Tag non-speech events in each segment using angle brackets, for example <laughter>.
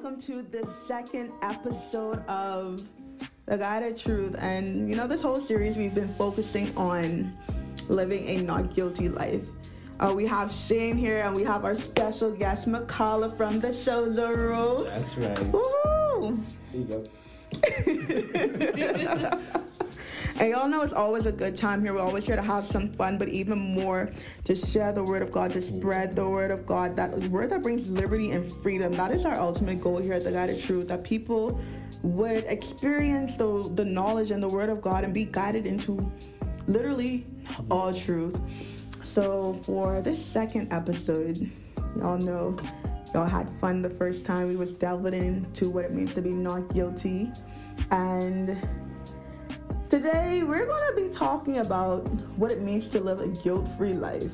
welcome to the second episode of The Guided Truth. And you know, this whole series we've been focusing on living a not guilty life. Uh, we have Shayne here and we have our special guest, McCalla from the Sozo Road. That's right. Woohoo! There you go. <laughs> And y'all know it's always a good time here. We're always here to have some fun, but even more to share the word of God, to spread the word of God, that word that brings liberty and freedom. That is our ultimate goal here at the Guided Truth, that people would experience the, the knowledge and the word of God and be guided into literally all truth. So for this second episode, y'all know y'all had fun the first time we was delving into what it means to be not guilty. And Today, we're going to be talking about what it means to live a guilt free life,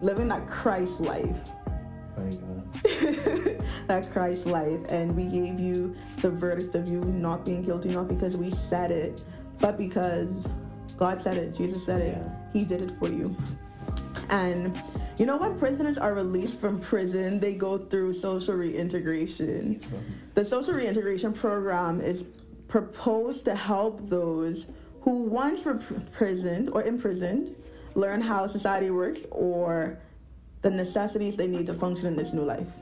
living that Christ life. There you go. <laughs> that Christ life. And we gave you the verdict of you not being guilty, not because we said it, but because God said it, Jesus said it, Yeah. He did it for you. And you know, when prisoners are released from prison, they go through social reintegration. The social reintegration program is proposed to help those who once were imprisoned or imprisoned learn how society works or the necessities they need to function in this new life.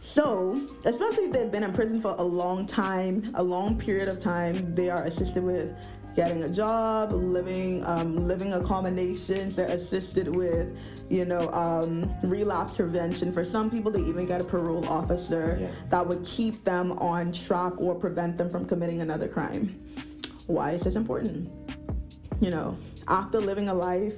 So, especially if they've been in prison for a long time, a long period of time, they are assisted with getting a job, living um, living accommodations. They're assisted with, you know, um, relapse prevention. For some people, they even get a parole officer Yeah. that would keep them on track or prevent them from committing another crime. Why is this important? You know, after living a life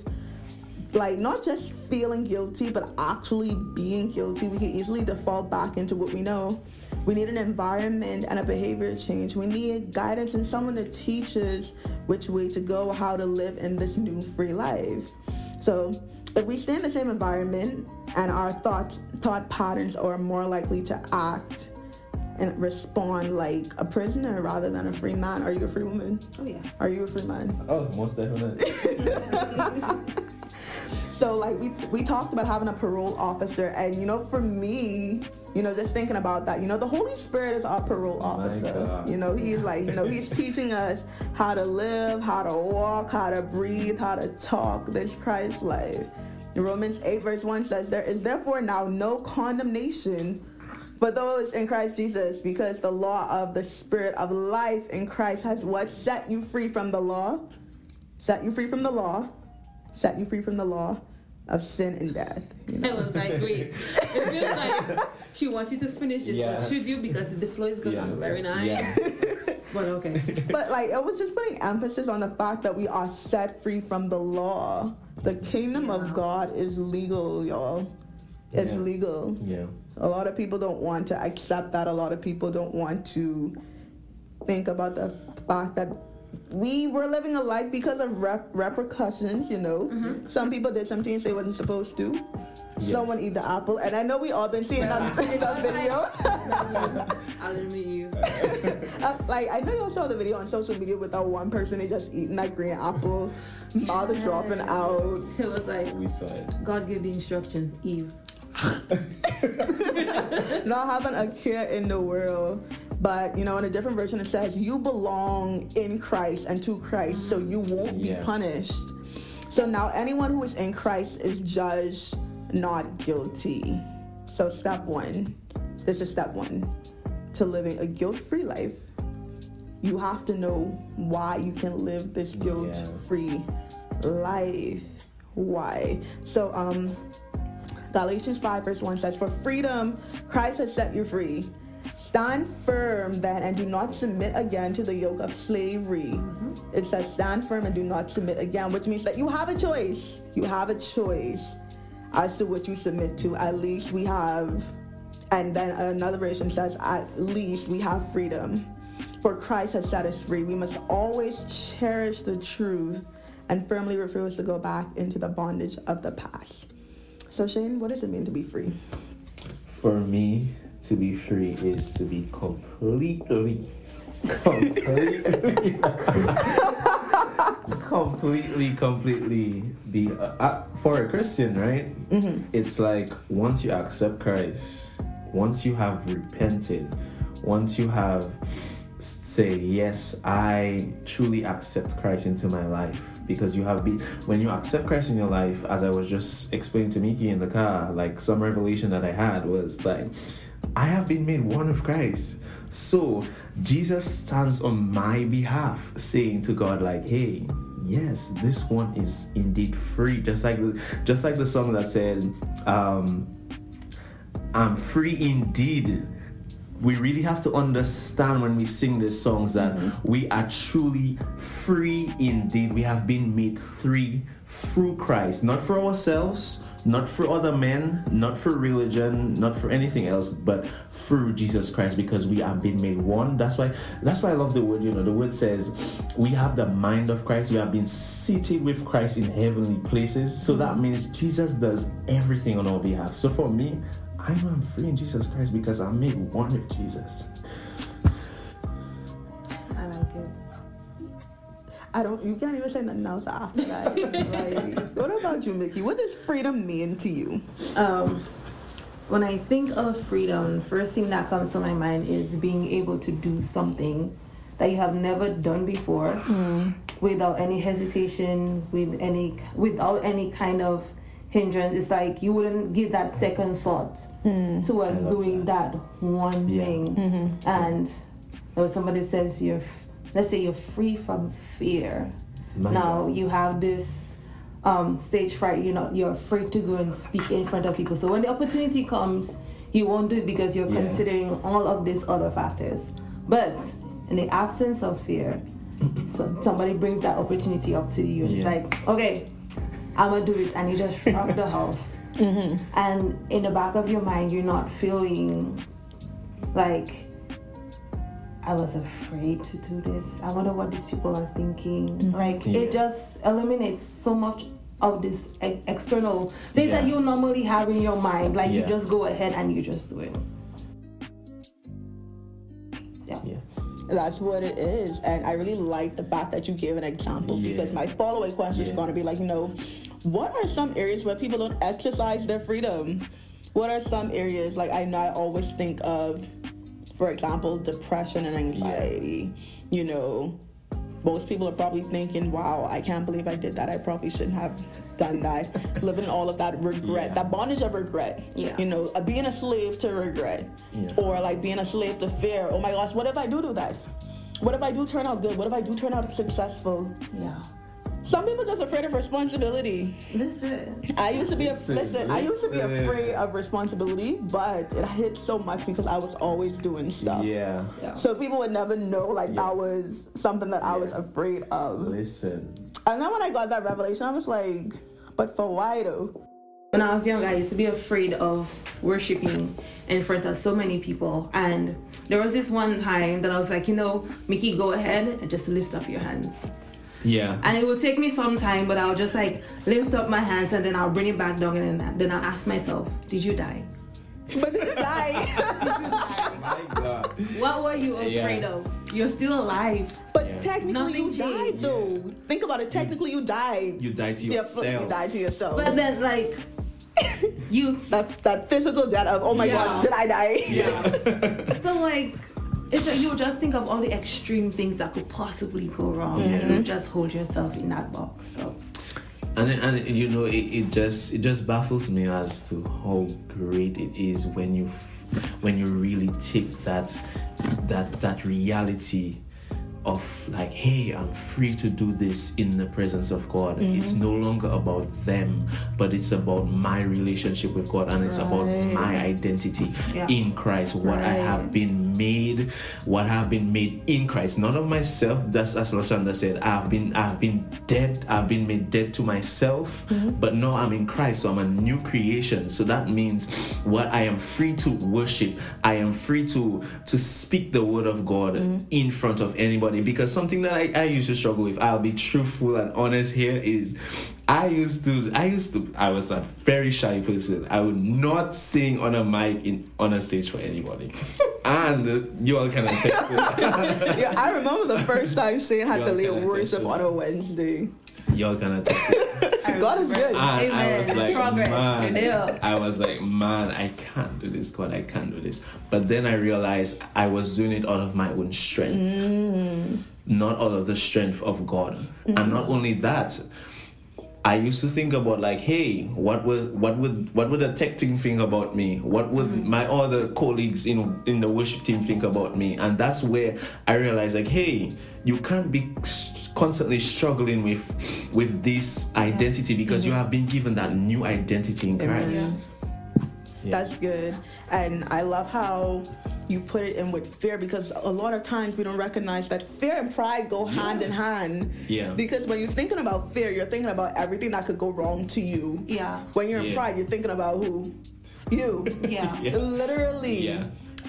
like not just feeling guilty but actually being guilty we can easily default back into what we know we need an environment and a behavior change we need guidance and someone to teach us which way to go how to live in this new free life so if we stay in the same environment and our thoughts thought patterns are more likely to act and respond like a prisoner rather than a free man are you a free woman Oh yeah. are you a free man Oh, most definitely. <laughs> So like we we talked about having a parole officer, and you know, for me, you know, just thinking about that, you know, the Holy Spirit is our parole My officer. You know, he's like, you know, he's teaching us how to live, how to walk, how to breathe, how to talk. This Christ life. Romans 8 verse 1 says, There is therefore now no condemnation for those in Christ Jesus, because the law of the Spirit of life in Christ has what? Set you free from the law, set you free from the law, set you free from the law of sin and death. you know? I was like, wait. <laughs> It feels like she wants you to finish this, Yeah. but should you because the flow is going Yeah. Very nice. Yeah. <laughs> But okay. But like it was just putting emphasis on the fact that we are set free from the law. The kingdom Yeah. of God is legal, y'all. It's Yeah. legal. Yeah. A lot of people don't want to accept that. A lot of people don't want to think about the fact that we were living a life because of rep- repercussions, you know. Mm-hmm. Some people did something they wasn't supposed to. Someone eat the apple, and I know we all been seeing that, <laughs> that video. I'll admit you. Like I know y'all saw the video on social media with that one person they just eating that green apple, mouth dropping out. It was like We saw it. God gave the instruction, Eve. <laughs> not having a care in the world. But you know, in a different version, it says you belong in Christ and to Christ, so you won't be Yeah. punished. So now anyone who is in Christ is judged not guilty. So step one, this is step one to living a guilt-free life. You have to know why you can live this guilt-free life. Why? So um Galatians 5, verse 1 says, For freedom, Christ has set you free. Stand firm then and do not submit again to the yoke of slavery. Mm-hmm. It says, Stand firm and do not submit again, which means that you have a choice. You have a choice as to what you submit to. At least we have, and then another version says, At least we have freedom. For Christ has set us free. We must always cherish the truth and firmly refuse to go back into the bondage of the past. So, Shayne, what does it mean to be free? For me, to be free is to be completely, completely, <laughs> completely, completely be uh, uh, for a Christian, right? It's like once you accept Christ, once you have repented, once you have say yes i truly accept christ into my life because you have been when you accept christ in your life as i was just explaining to miki in the car like some revelation that i had was like i have been made one of christ so jesus stands on my behalf saying to god like hey yes this one is indeed free just like just like the song that said um i'm free indeed we really have to understand when we sing these songs that mm-hmm. we are truly free indeed. We have been made free through Christ, not for ourselves, not for other men, not for religion, not for anything else, but through Jesus Christ because we have been made one. That's why that's why I love the word, you know, the word says we have the mind of Christ, we have been seated with Christ in heavenly places. So mm-hmm. that means Jesus does everything on our behalf. So for me, I know I'm free in Jesus Christ because I'm made one with Jesus. I don't. You can't even say nothing else after that. <laughs> like, what about you, Mickey? What does freedom mean to you? Um, when I think of freedom, first thing that comes to my mind is being able to do something that you have never done before, mm. without any hesitation, with any without any kind of hindrance. It's like you wouldn't give that second thought mm. towards doing that, that one yeah. thing. Mm-hmm. And when somebody says you're, let's say you're free from fear. My now God. you have this um, stage fright. You know you're afraid to go and speak in front of people. So when the opportunity comes, you won't do it because you're yeah. considering all of these other factors. But in the absence of fear, <coughs> so somebody brings that opportunity up to you, and yeah. it's like, okay, I'm gonna do it, and you just rock the house. Mm-hmm. And in the back of your mind, you're not feeling like I was afraid to do this. I wonder what these people are thinking. Mm-hmm. Like yeah. it just eliminates so much of this e- external things yeah. that you normally have in your mind. Like yeah. you just go ahead and you just do it. Yeah. yeah. That's what it is. And I really like the fact that you gave an example yeah. because my follow up question yeah. is going to be like, you know, what are some areas where people don't exercise their freedom? What are some areas, like I know I always think of, for example, depression and anxiety, yeah. you know, most people are probably thinking, wow, I can't believe I did that. I probably shouldn't have done that. <laughs> Living all of that regret, yeah. that bondage of regret. Yeah. You know, uh, being a slave to regret. Yeah. Or like being a slave to fear. Oh my gosh, what if I do do that? What if I do turn out good? What if I do turn out successful? Yeah. Some people just afraid of responsibility. Listen. I used to be listen, a, listen, listen, I used to be afraid of responsibility, but it hit so much because I was always doing stuff. Yeah. yeah. So people would never know like yeah. that was something that I was afraid of. Listen. And then when I got that revelation, I was like, but for why though? When I was young, I used to be afraid of worshiping in front of so many people. And there was this one time that I was like, you know, Mickey, go ahead and just lift up your hands. Yeah. And it will take me some time, but I'll just like lift up my hands and then I'll bring it back down and then, then I'll ask myself, did you die? But did you die? <laughs> did you die? My God. What were you afraid yeah. of? You're still alive. But yeah. technically Nothing you changed. died though. Think about it. Technically you died. You died to yourself. You died to yourself. But then like <laughs> you that that physical death of oh my yeah. gosh, did I die? Yeah. so like it's like you just think of all the extreme things that could possibly go wrong mm-hmm. and you just hold yourself in that box. So and and you know it, it just it just baffles me as to how great it is when you when you really take that that that reality of like hey i'm free to do this in the presence of god mm-hmm. it's no longer about them but it's about my relationship with god and it's right. about my identity yeah. in christ what right. i have been made what i have been made in christ none of myself that's as lashanda said i've been i've been dead i've been made dead to myself mm-hmm. but now i'm in christ so i'm a new creation so that means what i am free to worship i am free to to speak the word of god mm-hmm. in front of anybody because something that I, I used to struggle with, I'll be truthful and honest here, is I used to I used to I was a very shy person. I would not sing on a mic in on a stage for anybody. <laughs> and you all kind of texted. <laughs> yeah, I remember the first time Shayne had to lead kinda worship on a Wednesday. Y'all kind of texted. I <laughs> God is good. And I was like, Progress. man, I was like, man, I can't do this, God, I can't do this. But then I realized I was doing it out of my own strength, Mm. not out of the strength of God. Mm-hmm. And not only that, I used to think about like, hey, what would what would what would the tech team think about me? What would Mm-hmm. my other colleagues in in the worship team think about me? And that's where I realized like, hey, you can't be constantly struggling with with this identity because you have been given that new identity in Mm-hmm. Christ. Yeah. That's good. And I love how you put it in with fear because a lot of times we don't recognize that fear and pride go hand in hand. Yeah. Because when you're thinking about fear, you're thinking about everything that could go wrong to you. Yeah. When you're in Yeah. pride, you're thinking about who? You. Yeah. <laughs> Yeah. Literally. Yeah.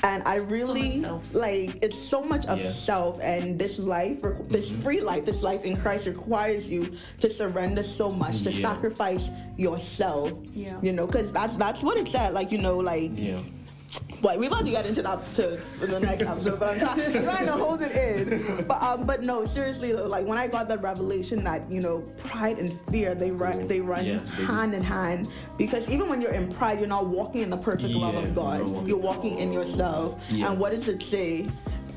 And I really So like it's so much of Yeah. self, and this life, requ- this Mm-hmm. free life, this life in Christ requires you to surrender so much, to Yeah. sacrifice yourself. Yeah. You know, because that's that's what it said. Like you know, like Yeah. We're about to get into that to in the next episode, but I'm trying, <laughs> trying to hold it in. But um, but no, seriously though, like when I got that revelation that you know pride and fear they run they run Yeah, they do. hand in hand because even when you're in pride, you're not walking in the perfect love of God. walking- You're walking in yourself. Yeah. And what does it say?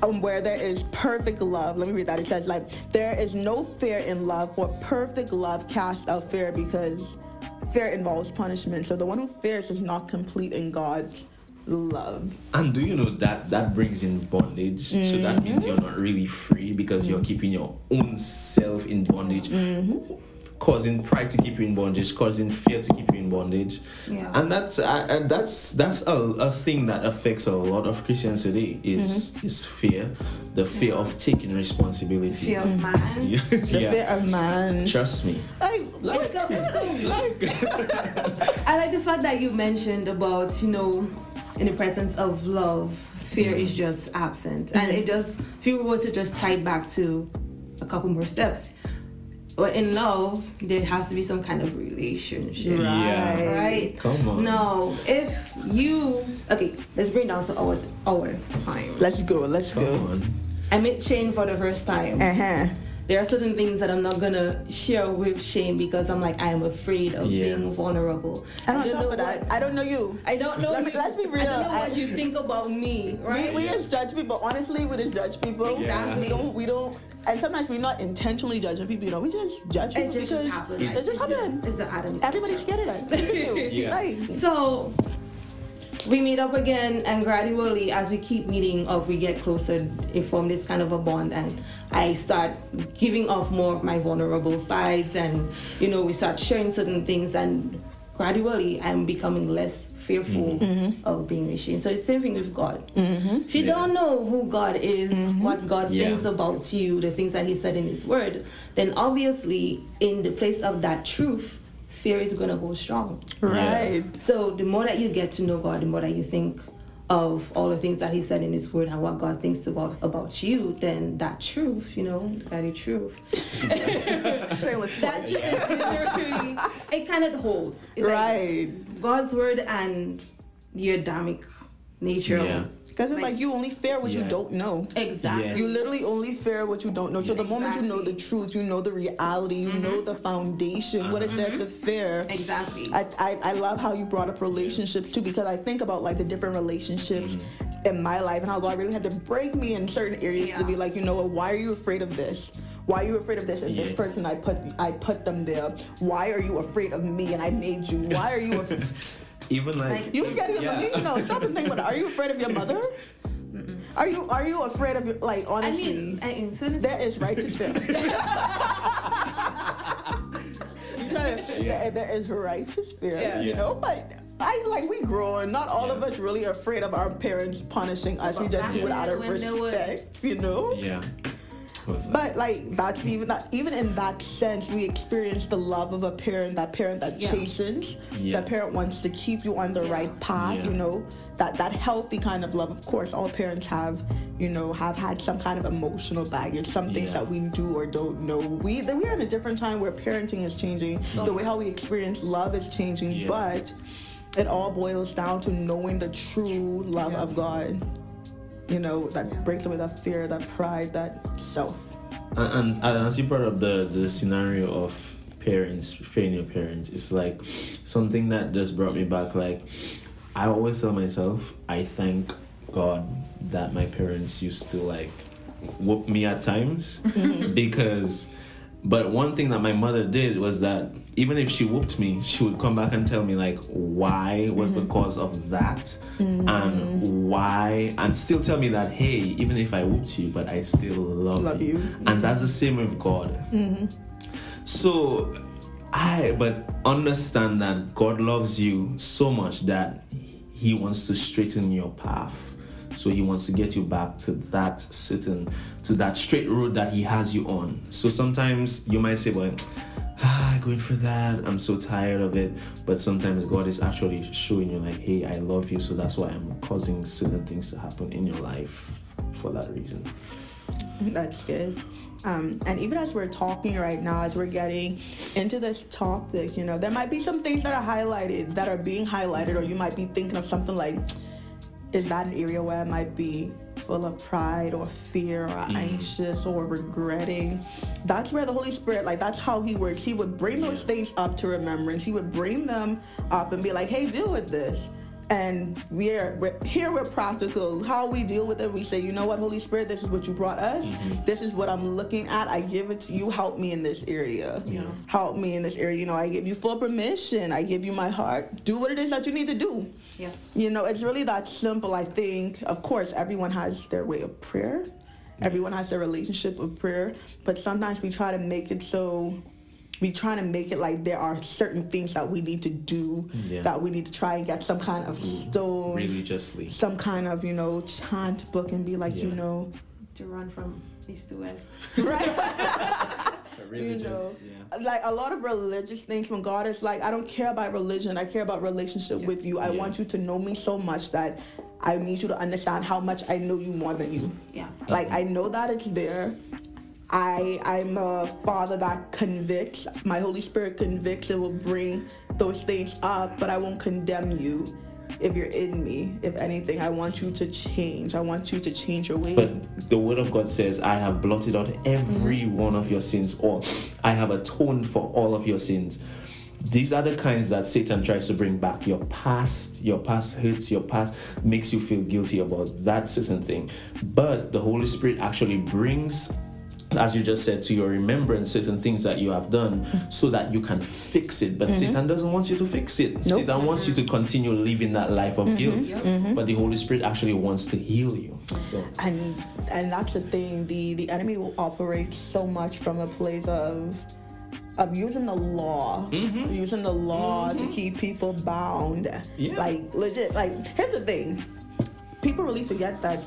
Um, where there is perfect love, let me read that. It says like there is no fear in love, for perfect love casts out fear because fear involves punishment. So the one who fears is not complete in God's love. And do you know that that brings in bondage? So that means Mm-hmm. you're not really free because you're keeping your own self in bondage. Mm-hmm. Causing pride to keep you in bondage, causing fear to keep you in bondage, Yeah. and that's uh, and that's that's a, a thing that affects a lot of Christians today is Mm-hmm. is fear, the fear of taking responsibility. Fear of man. <laughs> Yeah, The yeah. fear of man. Trust me. Like, It's so- it's so- I like the fact that you mentioned about, you know, in the presence of love, fear is just absent. And it just, if you were to just tie it back to a couple more steps, but in love, there has to be some kind of relationship. Yeah. Right? Come on. No, if you, okay, let's bring down to our, our time. let's go, let's Come go. on. I met Shayne for the first time. Uh huh. There are certain things that I'm not gonna share with Shayne because I'm like I am afraid of Yeah. being vulnerable. And on I don't top know of that, I don't know you. I don't know. Let me- you- let's be real. I don't know what I- you think about me, right? We, we Yeah. just judge people. Honestly, we just judge people. Exactly. We don't. We don't. And sometimes we're not intentionally judging people. You know, we just judge people It just, because just happens. it just happens. It's the Adam. Everybody's scared of that. What can you? <laughs> Yeah. Like, So we meet up again, and gradually, as we keep meeting up, we get closer. It form this kind of a bond, and I start giving off more of my vulnerable sides, and you know, we start sharing certain things, and gradually, I'm becoming less fearful mm-hmm. Mm-hmm. of being Shayne. So it's the same thing with God. Mm-hmm. If you Yeah. don't know who God is, what God Yeah. thinks about you, the things that He said in His Word, then obviously, in the place of that truth, fear is going to go strong. right. So the more that you get to know God, the more that you think of all the things that He said in His Word and what God thinks about about you, then that truth, you know, that is truth. <laughs> That truth it kind of holds. It's like Right. God's Word and the Adamic nature. Yeah. Of Because it's like you only fear what you don't know. Exactly. Yes. You literally only fear what you don't know. So the moment you know the truth, you know the reality, you know mm-hmm. the foundation. What is there mm-hmm. to fear? Exactly. I, I, I love how you brought up relationships too because I think about like the different relationships mm-hmm. in my life and how God really had to break me in certain areas to be like, you know what, why are you afraid of this? Why are you afraid of this and this person I put I put them there? Why are you afraid of me and I made you? Why are you af- Even like, Like- you scared of your Yeah. you know, stop and think about it. Are you afraid of your mother? Are you are you afraid of your like I honestly? mean, I mean, so this- there is righteous <laughs> fear. because there, there is righteous fear, Yeah. you know. But I like we grow, and not all of us really are afraid of our parents punishing us. We just back do it out of when there was- respect, you know. yeah. What's? But like that's even that even in that sense, we experience the love of a parent, that parent that Yeah. chastens, Yeah. that parent wants to keep you on the Yeah. right path, Yeah. you know. That that healthy kind of love. Of course, all parents have, you know, have had some kind of emotional baggage, some things Yeah. that we do or don't know. We that we're in a different time where parenting is changing, the oh, way how we experience love is changing, Yeah. but it all boils down to knowing the true love Yeah. of God. You know, that breaks away that fear, that pride, that self. And, and, and as you brought up the the scenario of parents failing your parents, it's like something that just brought me back. Like I always tell myself, I thank God that my parents used to like whoop me at times <laughs> because but one thing that my mother did was that even if she whooped me, she would come back and tell me like why was the mm-hmm. cause of that mm-hmm. and why and still tell me that hey, even if I whooped you, but I still love, Love you. you. And that's the same with God. Mm-hmm. So I but understand that God loves you so much that he wants to straighten your path. So he wants to get you back to that certain to that straight road that he has you on. So sometimes you might say, Well, <sighs> ah, going for that, I'm so tired of it. But sometimes God is actually showing you like, hey, I love you, so that's why I'm causing certain things to happen in your life for that reason. That's good. Um, and even as we're talking right now, as we're getting into this topic, you know, there might be some things that are highlighted, that are being highlighted, or you might be thinking of something like, is that an area where I might be full of pride or fear or mm. anxious or regretting? That's where the Holy Spirit, like, that's how He works. He would bring those things up to remembrance. He would bring them up and be like, hey, deal with this and we're, we're here we're practical. How we deal with it we say you know what holy spirit this is what you brought us. Mm-hmm. This is what i'm looking at. I give it to you. Help me in this area. Yeah. help me in this area. You know i give you full permission. I give you my heart. Do what it is that you need to do. Yeah. you know it's really that simple i think. Of course everyone has their way of prayer. Everyone has their relationship with prayer. But sometimes we try to make it so we trying to make it like there are certain things that we need to do Yeah. that we need to try and get some kind of stone Religiously. some kind of you know chant book and be like you know To run from east to west. <laughs> right <laughs> Religious, know, yeah. like a lot of religious things when god is like i don't care about religion i care about relationship with you i Yeah. want you to know me so much that i need you to understand how much i know you more than you Yeah. like uh-huh. i know that it's there i i'm a father that convicts my holy spirit convicts it will bring those things up but i won't condemn you if you're in me if anything i want you to change i want you to change your way But the word of God says, I have blotted out every mm-hmm. one of your sins, or I have atoned for all of your sins. These are the kinds that Satan tries to bring back. Your past, your past hurts, your past makes you feel guilty about that certain thing. But the Holy Spirit actually brings as you just said, to your remembrance certain things that you have done mm-hmm. so that you can fix it. But mm-hmm. Satan doesn't want you to fix it. Nope. Satan wants you to mm-hmm. continue living that life of guilt. Yep. But the Holy Spirit actually wants to heal you. So and and that's the thing the the enemy will operate so much from a place of of using the law using the law to keep people bound Yeah. like legit like here's the thing people really forget that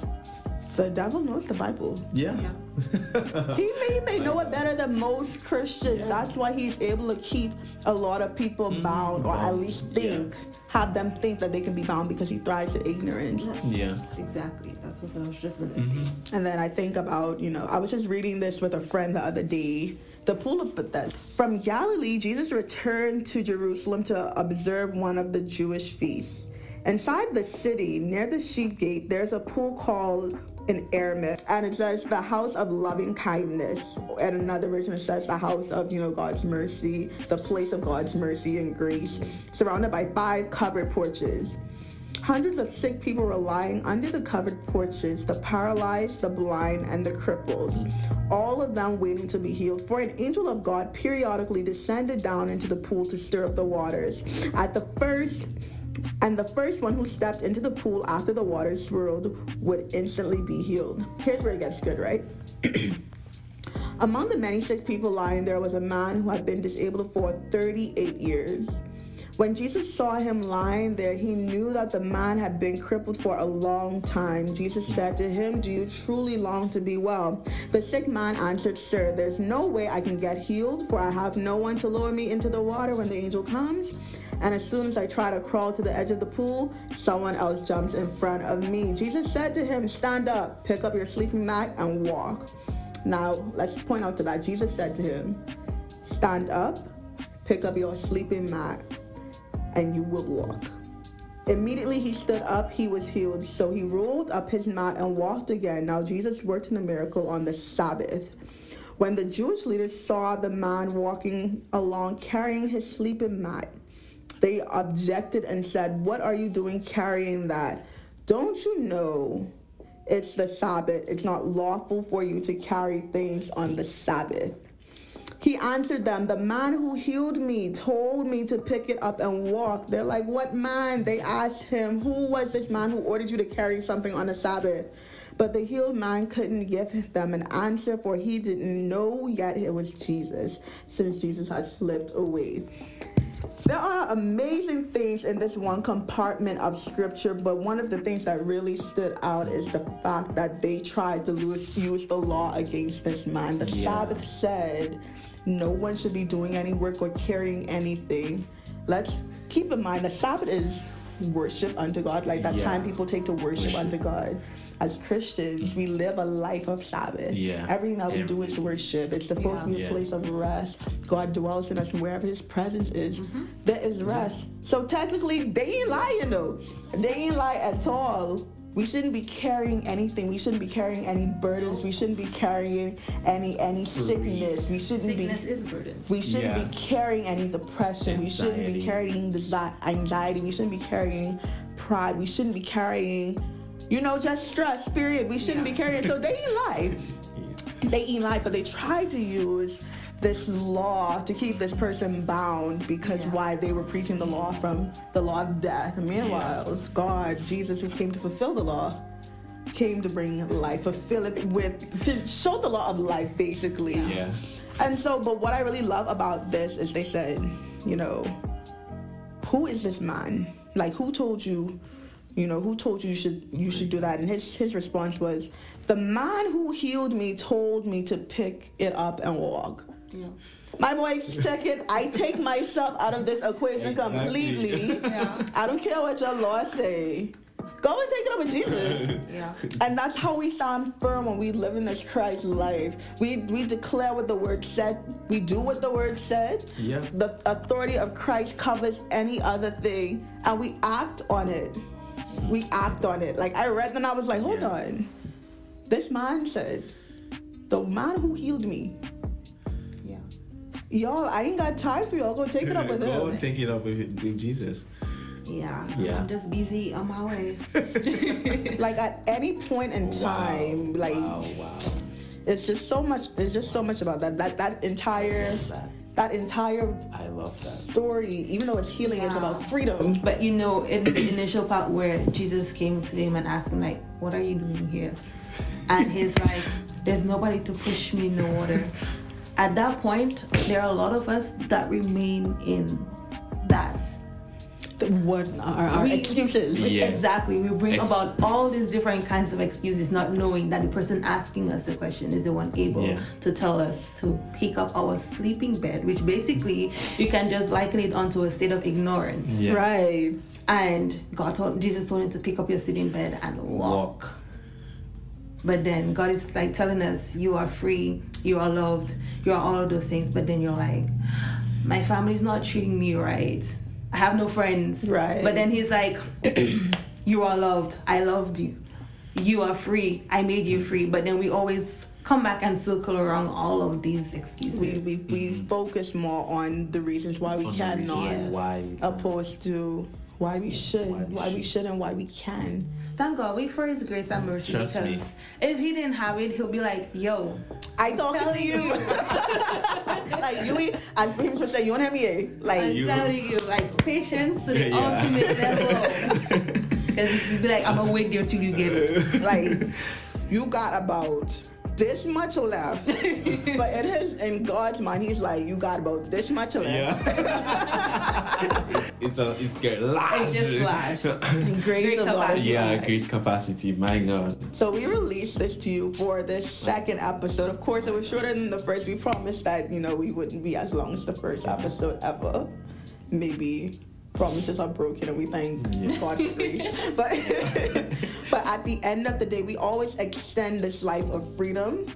the devil knows the bible yeah. Yeah. <laughs> he may, he may know it better than most christians Yeah. that's why he's able to keep a lot of people bound or at Bound. least Yeah. think have them think that they can be bound because he thrives in ignorance Yeah. Exactly. That's what I was just gonna Mm-hmm. say. And then I think about, you know, I was just reading this with a friend the other day. The pool of Bethesda. From Galilee, Jesus returned to Jerusalem to observe one of the Jewish feasts. Inside the city, near the sheep gate, there's a pool called in Aramaic, and it says the house of loving kindness. And another version, it says the house of, you know, God's mercy, the place of God's mercy and grace, surrounded by five covered porches. Hundreds of sick people were lying under the covered porches the paralyzed, the blind, and the crippled, all of them waiting to be healed. For an angel of God periodically descended down into the pool to stir up the waters. At the first, and the first one who stepped into the pool after the waters swirled would instantly be healed. Here's where it gets good, right? <clears throat> Among the many sick people lying there was a man who had been disabled for 38 years. When Jesus saw him lying there, he knew that the man had been crippled for a long time. Jesus said to him, Do you truly long to be well? The sick man answered, Sir, there's no way I can get healed, for I have no one to lower me into the water when the angel comes. And as soon as I try to crawl to the edge of the pool, someone else jumps in front of me. Jesus said to him, Stand up, pick up your sleeping mat, and walk. Now, let's point out to that. Jesus said to him, Stand up, pick up your sleeping mat, and you will walk. Immediately he stood up, he was healed. So he rolled up his mat and walked again. Now Jesus worked in the miracle on the Sabbath. When the Jewish leaders saw the man walking along carrying his sleeping mat, they objected and said, What are you doing carrying that? Don't you know it's the Sabbath? It's not lawful for you to carry things on the Sabbath. He answered them, The man who healed me told me to pick it up and walk. They're like, What man? They asked him, Who was this man who ordered you to carry something on the Sabbath? But the healed man couldn't give them an answer, for he didn't know yet it was Jesus, since Jesus had slipped away. There are amazing things in this one compartment of scripture, but one of the things that really stood out is the fact that they tried to use the law against this man. The yeah. Sabbath said no one should be doing any work or carrying anything. Let's keep in mind the Sabbath is worship unto God, like that yeah. time people take to worship unto God. As Christians, we live a life of Sabbath. Yeah. Everything that we do is worship. It's supposed yeah. to be a place of rest. God dwells in us, and wherever His presence is, mm-hmm. there is rest. So technically, they ain't lying though. They ain't lying at all we shouldn't be carrying anything. We shouldn't be carrying any burdens. We shouldn't be carrying any any sickness. We shouldn't sickness be. is burden. We shouldn't yeah. be carrying any depression. Anxiety. We shouldn't be carrying anxiety. We shouldn't be carrying pride. We shouldn't be carrying, you know, just stress. Period. We shouldn't yeah. be carrying. So they <laughs> eat life. They eat life, but they try to use this law to keep this person bound because yeah. why they were preaching the law from the law of death. And meanwhile, yeah. God, Jesus, who came to fulfill the law, came to bring life, fulfill it with to show the law of life, basically. Yeah. And so, but what I really love about this is they said, you know, who is this man? Like, who told you? You know, who told you you should you should do that? And his his response was, the man who healed me told me to pick it up and walk. Yeah. My boys, check it. I take myself out of this equation exactly. completely. Yeah. I don't care what your law say. Go and take it up with Jesus. <laughs> yeah. And that's how we stand firm when we live in this Christ life. We we declare what the word said. We do what the word said. Yeah. The authority of Christ covers any other thing, and we act on it. We act on it. Like I read and I was like, hold yeah. on. This man said, the man who healed me y'all, I ain't got time for y'all. Go take it up with Go him. Go take it up with, with Jesus. Yeah. Yeah. I'm just busy on my way. <laughs> like at any point in time, wow. like wow, wow. it's just so much it's just so much about that. That that entire that. that. entire I love that story, even though it's healing, yeah. it's about freedom. But you know, in the initial part where Jesus came to him and asked him, like, what are you doing here? And he's like, There's nobody to push me in the water at that point, there are a lot of us that remain in that. what are our we, excuses? Yeah. Exactly. We bring Ex- about all these different kinds of excuses, not knowing that the person asking us the question is the one able yeah. to tell us to pick up our sleeping bed, which basically you can just liken it onto a state of ignorance. Yeah. Right. And God told Jesus told him to pick up your sleeping bed and walk. walk. But then God is like telling us, you are free, you are loved, you are all of those things. But then you're like, my family's not treating me right. I have no friends. Right. But then He's like, <clears throat> you are loved. I loved you. You are free. I made you free. But then we always come back and circle around all of these excuses. We we, we mm-hmm. focus more on the reasons why we on cannot, yes. why opposed to why we should, why we, why we should, and why we can. Thank God, wait for His grace and mercy Trust because me. if He didn't have it, He'll be like, "Yo, I talking to you." you. <laughs> like you, as him to say, you want me? Like I'm you. telling you, like patience to the <laughs> yeah. ultimate level. <laughs> Because you'd be like, "I'm gonna wait there till you get it." Like you got about this much left. <laughs> but it is in God's mind, He's like, you got about this much left. Yeah. <laughs> it's a it's great large. It's just flash. <laughs> grace great of God. Yeah, great capacity. My God. So we released this to you for this second episode. Of course, it was shorter than the first. We promised that you know we wouldn't be as long as the first episode ever. Maybe promises are broken and we thank yeah. God for grace. <laughs> But <laughs> but at the end of the day, we always extend this life of freedom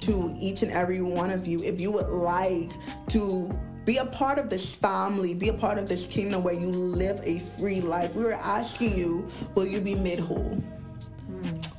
to each and every one of you. If you would like to be a part of this family, be a part of this kingdom where you live a free life. We were asking you, will you be made whole?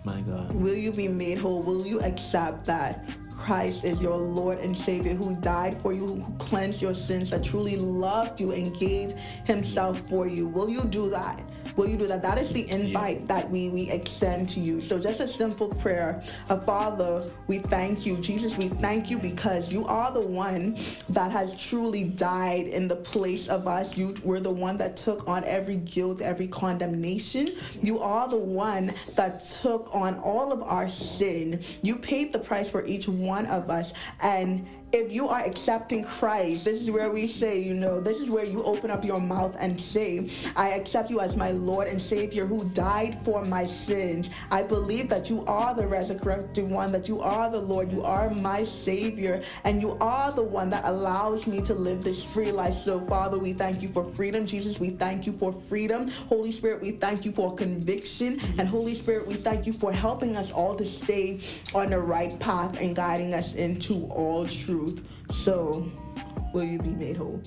My God. Will you be made whole? Will you accept that Christ is your Lord and Savior who died for you, who cleansed your sins, that truly loved you and gave himself for you? Will you do that? Will you do that? That is the invite yeah. that we, we extend to you. So just a simple prayer. A Father, we thank you. Jesus, we thank you because you are the one that has truly died in the place of us. You were the one that took on every guilt, every condemnation. You are the one that took on all of our sin. You paid the price for each one of us. And if you are accepting Christ, this is where we say, you know, this is where you open up your mouth and say, I accept you as my Lord and Savior who died for my sins. I believe that you are the resurrected one, that you are the Lord, you are my Savior, and you are the one that allows me to live this free life. So, Father, we thank you for freedom. Jesus, we thank you for freedom. Holy Spirit, we thank you for conviction. And Holy Spirit, we thank you for helping us all to stay on the right path and guiding us into all truth truth. So, will you be made whole?